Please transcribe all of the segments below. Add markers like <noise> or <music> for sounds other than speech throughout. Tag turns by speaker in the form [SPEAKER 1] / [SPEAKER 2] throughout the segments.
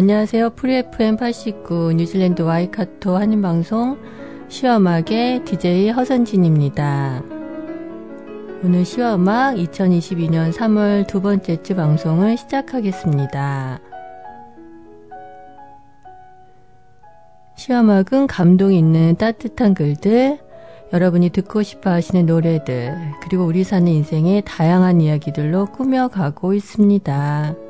[SPEAKER 1] 안녕하세요. 프리FM 89 뉴질랜드 와이카토 한인방송 시와음악의 DJ 허선진입니다. 오늘 시와음악 2022년 3월 두 번째 주 방송을 시작하겠습니다. 시와음악은 감동 있는 따뜻한 글들, 여러분이 듣고 싶어 하시는 노래들, 그리고 우리 사는 인생의 다양한 이야기들로 꾸며가고 있습니다.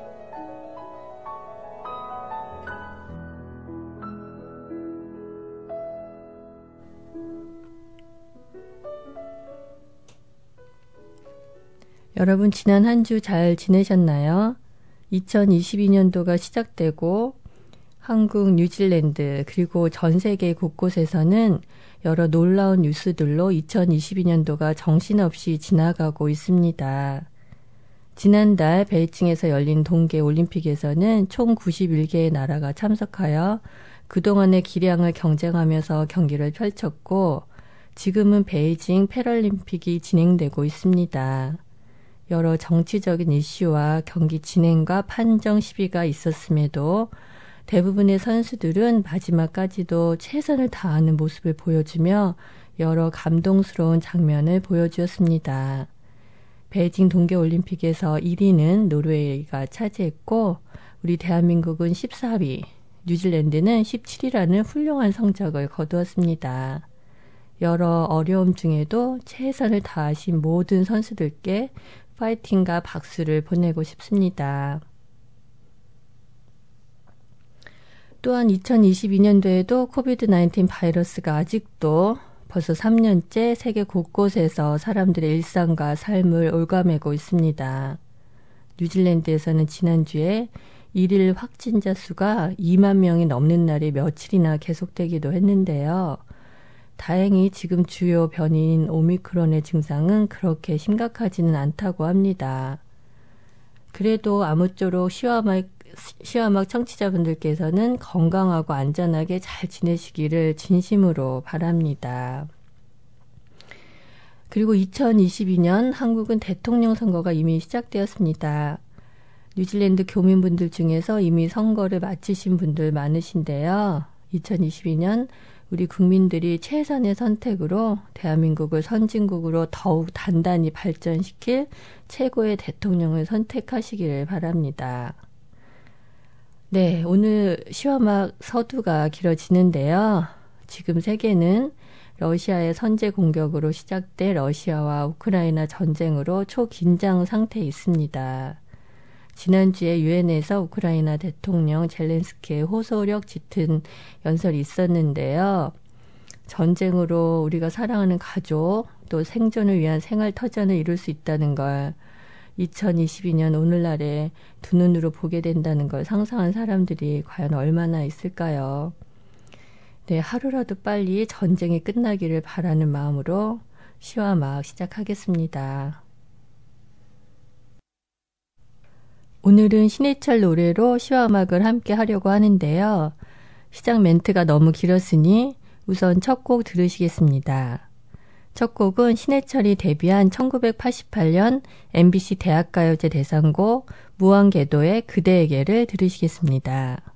[SPEAKER 1] 여러분 지난 한 주 잘 지내셨나요? 2022년도가 시작되고 한국, 뉴질랜드, 그리고 전 세계 곳곳에서는 여러 놀라운 뉴스들로 2022년도가 정신없이 지나가고 있습니다. 지난달 베이징에서 열린 동계 올림픽에서는 총 91개의 나라가 참석하여 그동안의 기량을 경쟁하면서 경기를 펼쳤고 지금은 베이징 패럴림픽이 진행되고 있습니다. 여러 정치적인 이슈와 경기 진행과 판정 시비가 있었음에도 대부분의 선수들은 마지막까지도 최선을 다하는 모습을 보여주며 여러 감동스러운 장면을 보여주었습니다. 베이징 동계올림픽에서 1위는 노르웨이가 차지했고 우리 대한민국은 14위, 뉴질랜드는 17위라는 훌륭한 성적을 거두었습니다. 여러 어려움 중에도 최선을 다하신 모든 선수들께 파이팅과 박수를 보내고 싶습니다. 또한 2022년도에도 코비드 19 바이러스가 아직도 벌써 3년째 세계 곳곳에서 사람들의 일상과 삶을 올가매고 있습니다. 뉴질랜드에서는 지난주에 일일 확진자 수가 2만 명이 넘는 날이 며칠이나 계속되기도 했는데요. 다행히 지금 주요 변이인 오미크론의 증상은 그렇게 심각하지는 않다고 합니다. 그래도 아무쪼록 시와막, 시와막 청취자분들께서는 건강하고 안전하게 잘 지내시기를 진심으로 바랍니다. 그리고 2022년 한국은 대통령 선거가 이미 시작되었습니다. 뉴질랜드 교민분들 중에서 이미 선거를 마치신 분들 많으신데요. 2022년 우리 국민들이 최선의 선택으로 대한민국을 선진국으로 더욱 단단히 발전시킬 최고의 대통령을 선택하시기를 바랍니다. 네, 오늘 시화막 서두가 길어지는데요. 지금 세계는 러시아의 선제 공격으로 시작된 러시아와 우크라이나 전쟁으로 초긴장 상태에 있습니다. 지난주에 유엔에서 우크라이나 대통령 젤렌스키의 호소력 짙은 연설이 있었는데요. 전쟁으로 우리가 사랑하는 가족 또 생존을 위한 생활 터전을 이룰 수 있다는 걸 2022년 오늘날에 두 눈으로 보게 된다는 걸 상상한 사람들이 과연 얼마나 있을까요? 네, 하루라도 빨리 전쟁이 끝나기를 바라는 마음으로 시와 막 시작하겠습니다. 오늘은 신해철 노래로 시와 음악을 함께 하려고 하는데요. 시작 멘트가 너무 길었으니 우선 첫 곡 들으시겠습니다. 첫 곡은 신해철이 데뷔한 1988년 MBC 대학가요제 대상곡 무한궤도의 그대에게를 들으시겠습니다.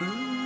[SPEAKER 1] Ooh.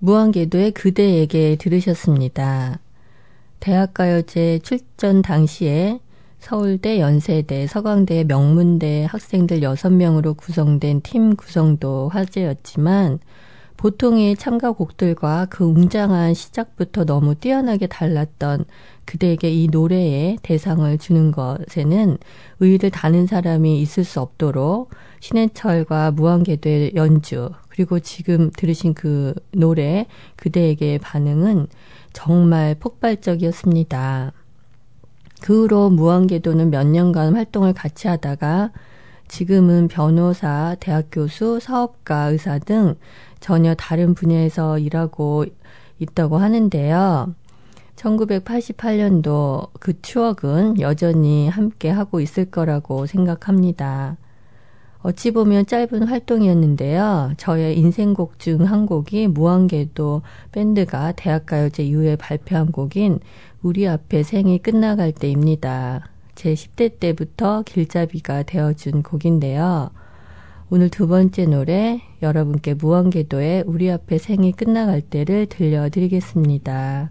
[SPEAKER 2] 무한궤도의 그대에게 들으셨습니다. 대학가요제 출전 당시에 서울대, 연세대, 서강대, 명문대 학생들 6명으로 구성된 팀 구성도 화제였지만 보통의 참가곡들과 그 웅장한 시작부터 너무 뛰어나게 달랐던 그대에게 이 노래에 대상을 주는 것에는 의의를 다는 사람이 있을 수 없도록 신해철과 무한궤도의 연주 그리고 지금 들으신 그 노래 그대에게 반응은 정말 폭발적이었습니다. 그 후로 무한궤도는 몇 년간 활동을 같이 하다가 지금은 변호사, 대학 교수, 사업가, 의사 등 전혀 다른 분야에서 일하고 있다고 하는데요. 1988년도 그 추억은 여전히 함께 하고 있을 거라고 생각합니다. 어찌 보면 짧은 활동이었는데요. 저의 인생곡 중 한 곡이 무한궤도 밴드가 대학가요제 이후에 발표한 곡인 우리 앞에 생이 끝나갈 때입니다. 제 10대 때부터 길잡이가 되어준 곡인데요. 오늘 두 번째 노래 여러분께 무한궤도의 우리 앞에 생이 끝나갈 때를 들려드리겠습니다.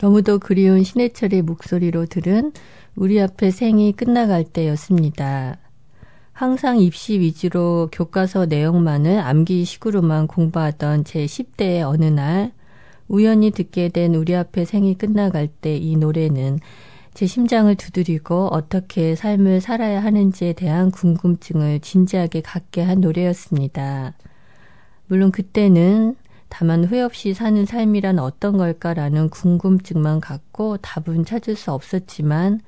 [SPEAKER 1] 너무도 그리운 신해철의 목소리로 들은 우리 앞에 생이 끝나갈 때였습니다. 항상 입시 위주로 교과서 내용만을 암기식으로만 공부하던 제 10대의 어느 날 우연히 듣게 된 우리 앞에 생이 끝나갈 때 이 노래는 제 심장을 두드리고 어떻게 삶을 살아야 하는지에 대한 궁금증을 진지하게 갖게 한 노래였습니다. 물론 그때는 다만 후회 없이 사는 삶이란 어떤 걸까라는 궁금증만 갖고 답은 찾을 수 없었지만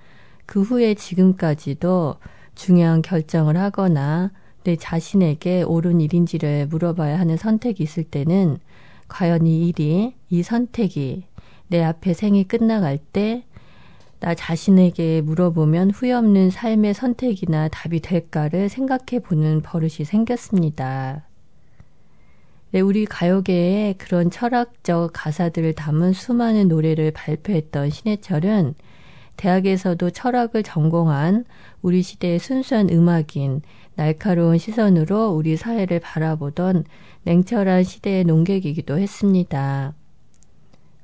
[SPEAKER 1] 그 후에 지금까지도 중요한 결정을 하거나 내 자신에게 옳은 일인지를 물어봐야 하는 선택이 있을 때는 과연 이 일이, 이 선택이 내 앞에 생이 끝나갈 때 나 자신에게 물어보면 후회 없는 삶의 선택이나 답이 될까를 생각해 보는 버릇이 생겼습니다. 네, 우리 가요계에 그런 철학적 가사들을 담은 수많은 노래를 발표했던 신해철은 대학에서도 철학을 전공한 우리 시대의 순수한 음악인 날카로운 시선으로 우리 사회를 바라보던 냉철한 시대의 농객이기도 했습니다.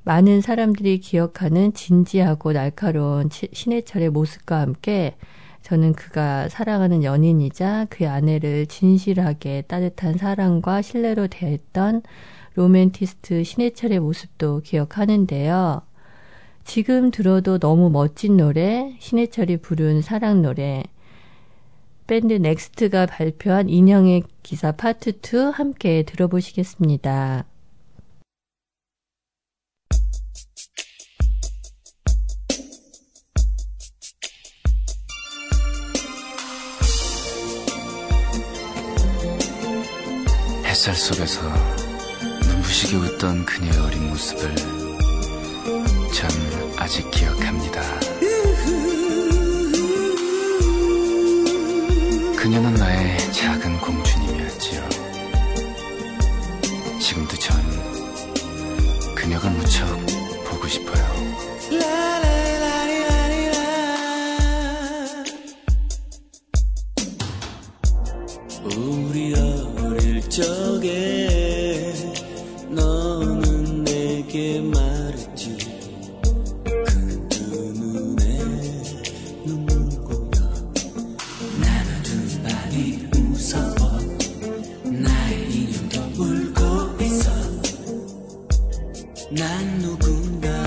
[SPEAKER 1] 많은 사람들이 기억하는 진지하고 날카로운 신해철의 모습과 함께 저는 그가 사랑하는 연인이자 그의 아내를 진실하게 따뜻한 사랑과 신뢰로 대했던 로맨티스트 신해철의 모습도 기억하는데요. 지금 들어도 너무 멋진 노래, 신해철이 부른 사랑 노래, 밴드 넥스트가 발표한 인형의 기사 파트 2 함께 들어보시겠습니다.
[SPEAKER 3] 햇살 속에서 눈부시게 웃던 그녀의 어린 모습을 전 아직 기억합니다. 그녀는 나의 작은 공주님이었지요. 지금도 전 그녀가 무척 보고 싶어요.
[SPEAKER 2] 울고 있어. 난 누군가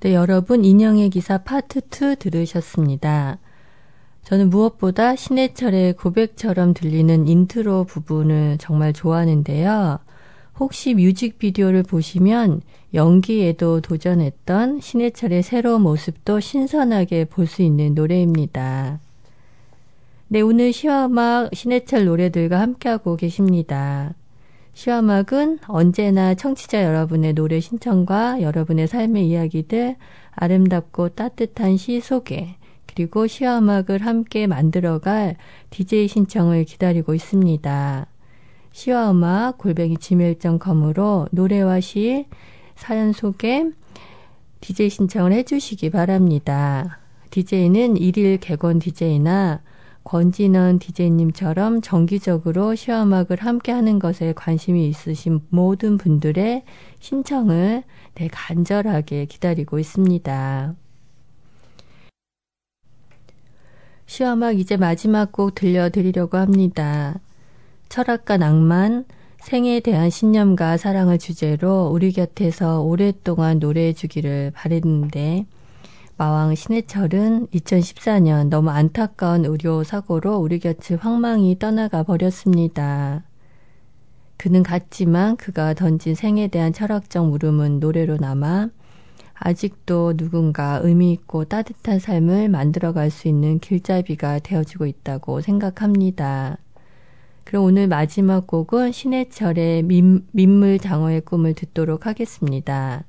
[SPEAKER 2] 네,
[SPEAKER 1] 여러분 인형의 기사 파트 2 들으셨습니다. 저는 무엇보다 신해철의 고백처럼 들리는 인트로 부분을 정말 좋아하는데요. 혹시 뮤직비디오를 보시면 연기에도 도전했던 신해철의 새로운 모습도 신선하게 볼 수 있는 노래입니다. 네, 오늘 시화음악 신해철 노래들과 함께하고 계십니다. 시화막은 언제나 청취자 여러분의 노래 신청과 여러분의 삶의 이야기들, 아름답고 따뜻한 시 소개, 그리고 시화음악을 함께 만들어갈 DJ 신청을 기다리고 있습니다. 시화음악 골뱅이 지메일.com으로 노래와 시, 사연 소개, DJ 신청을 해주시기 바랍니다. DJ는 일일 개건 DJ나 권진원 디제이님처럼 정기적으로 시화음악을 함께 하는 것에 관심이 있으신 모든 분들의 신청을 네, 간절하게 기다리고 있습니다. 시화음악 이제 마지막 곡 들려드리려고 합니다. 철학과 낭만, 생에 대한 신념과 사랑을 주제로 우리 곁에서 오랫동안 노래해 주기를 바랬는데 마왕 신해철은 2014년 너무 안타까운 의료 사고로 우리 곁을 황망히 떠나가 버렸습니다. 그는 갔지만 그가 던진 생에 대한 철학적 물음은 노래로 남아 아직도 누군가 의미 있고 따뜻한 삶을 만들어갈 수 있는 길잡이가 되어지고 있다고 생각합니다. 그럼 오늘 마지막 곡은 신해철의 민, 민물 장어의 꿈을 듣도록 하겠습니다.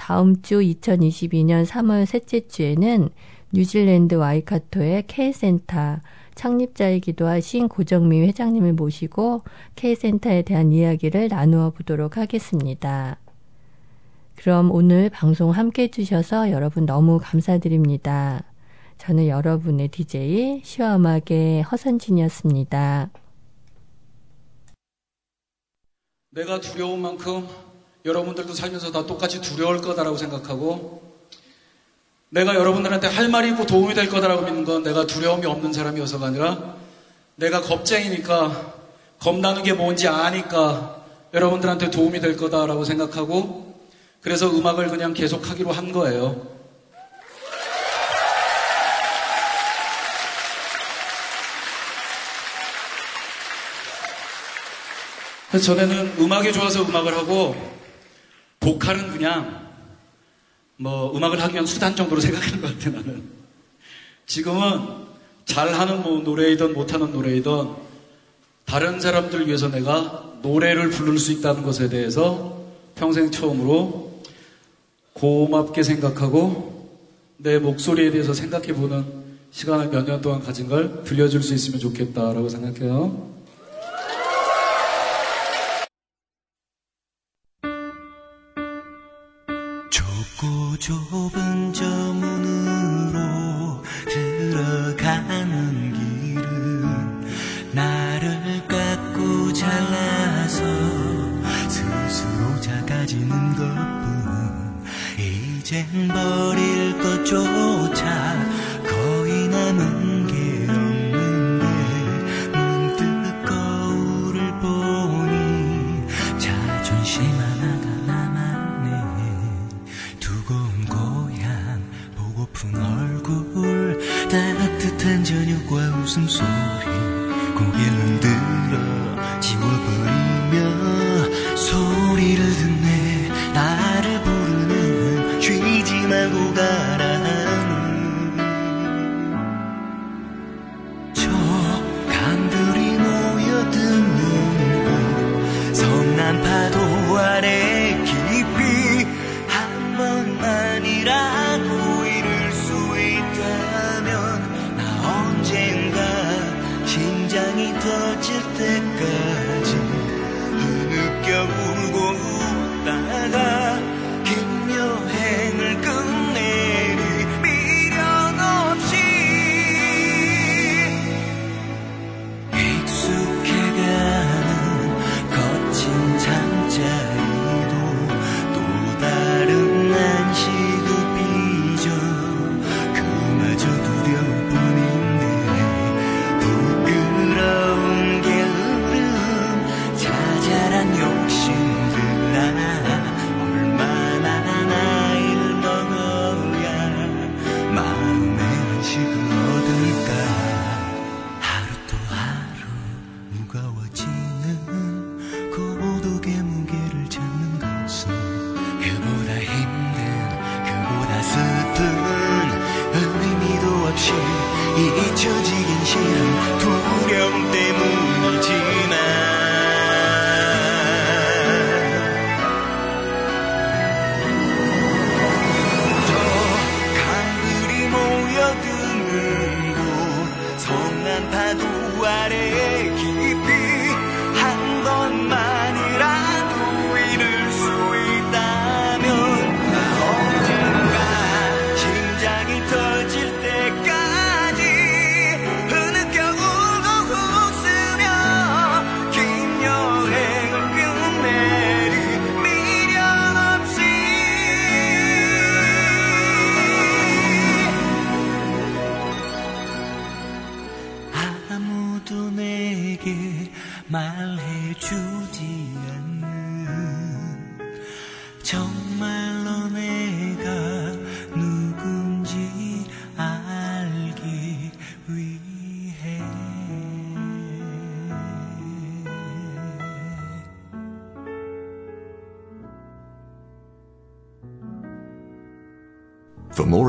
[SPEAKER 1] 다음 주 2022년 3월 셋째 주에는 뉴질랜드 와이카토의 K센터 창립자이기도 하신 고정미 회장님을 모시고 K센터에 대한 이야기를 나누어 보도록 하겠습니다. 그럼 오늘 방송 함께 해주셔서 여러분 너무 감사드립니다. 저는 여러분의 DJ 시화음악의 허선진이었습니다.
[SPEAKER 4] 내가 두려운 만큼 여러분들도 살면서 다 똑같이 두려울 거다라고 생각하고 내가 여러분들한테 할 말이 있고 도움이 될 거다라고 믿는 건 내가 두려움이 없는 사람이어서가 아니라 내가 겁쟁이니까 겁나는 게 뭔지 아니까 여러분들한테 도움이 될 거다라고 생각하고 그래서 음악을 그냥 계속 하기로 한 거예요. 전에는 음악이 좋아서 음악을 하고 보컬은 그냥 뭐 음악을 하기 위한 수단 정도로 <laughs> 생각하는 것 같아 나는. 지금은 잘하는 뭐 노래이든 못하는 노래이든 다른 사람들 위해서 내가 노래를 부를 수 있다는 것에 대해서 평생 처음으로 고맙게 생각하고 내 목소리에 대해서 생각해 보는 시간을 몇 년 동안 가진 걸 들려줄 수 있으면 좋겠다라고 생각해요.
[SPEAKER 2] 좁은 저 문으로 들어가는 길은 나를 깎고 잘라서 스스로 작아지는 것뿐. 이젠 버릴 것조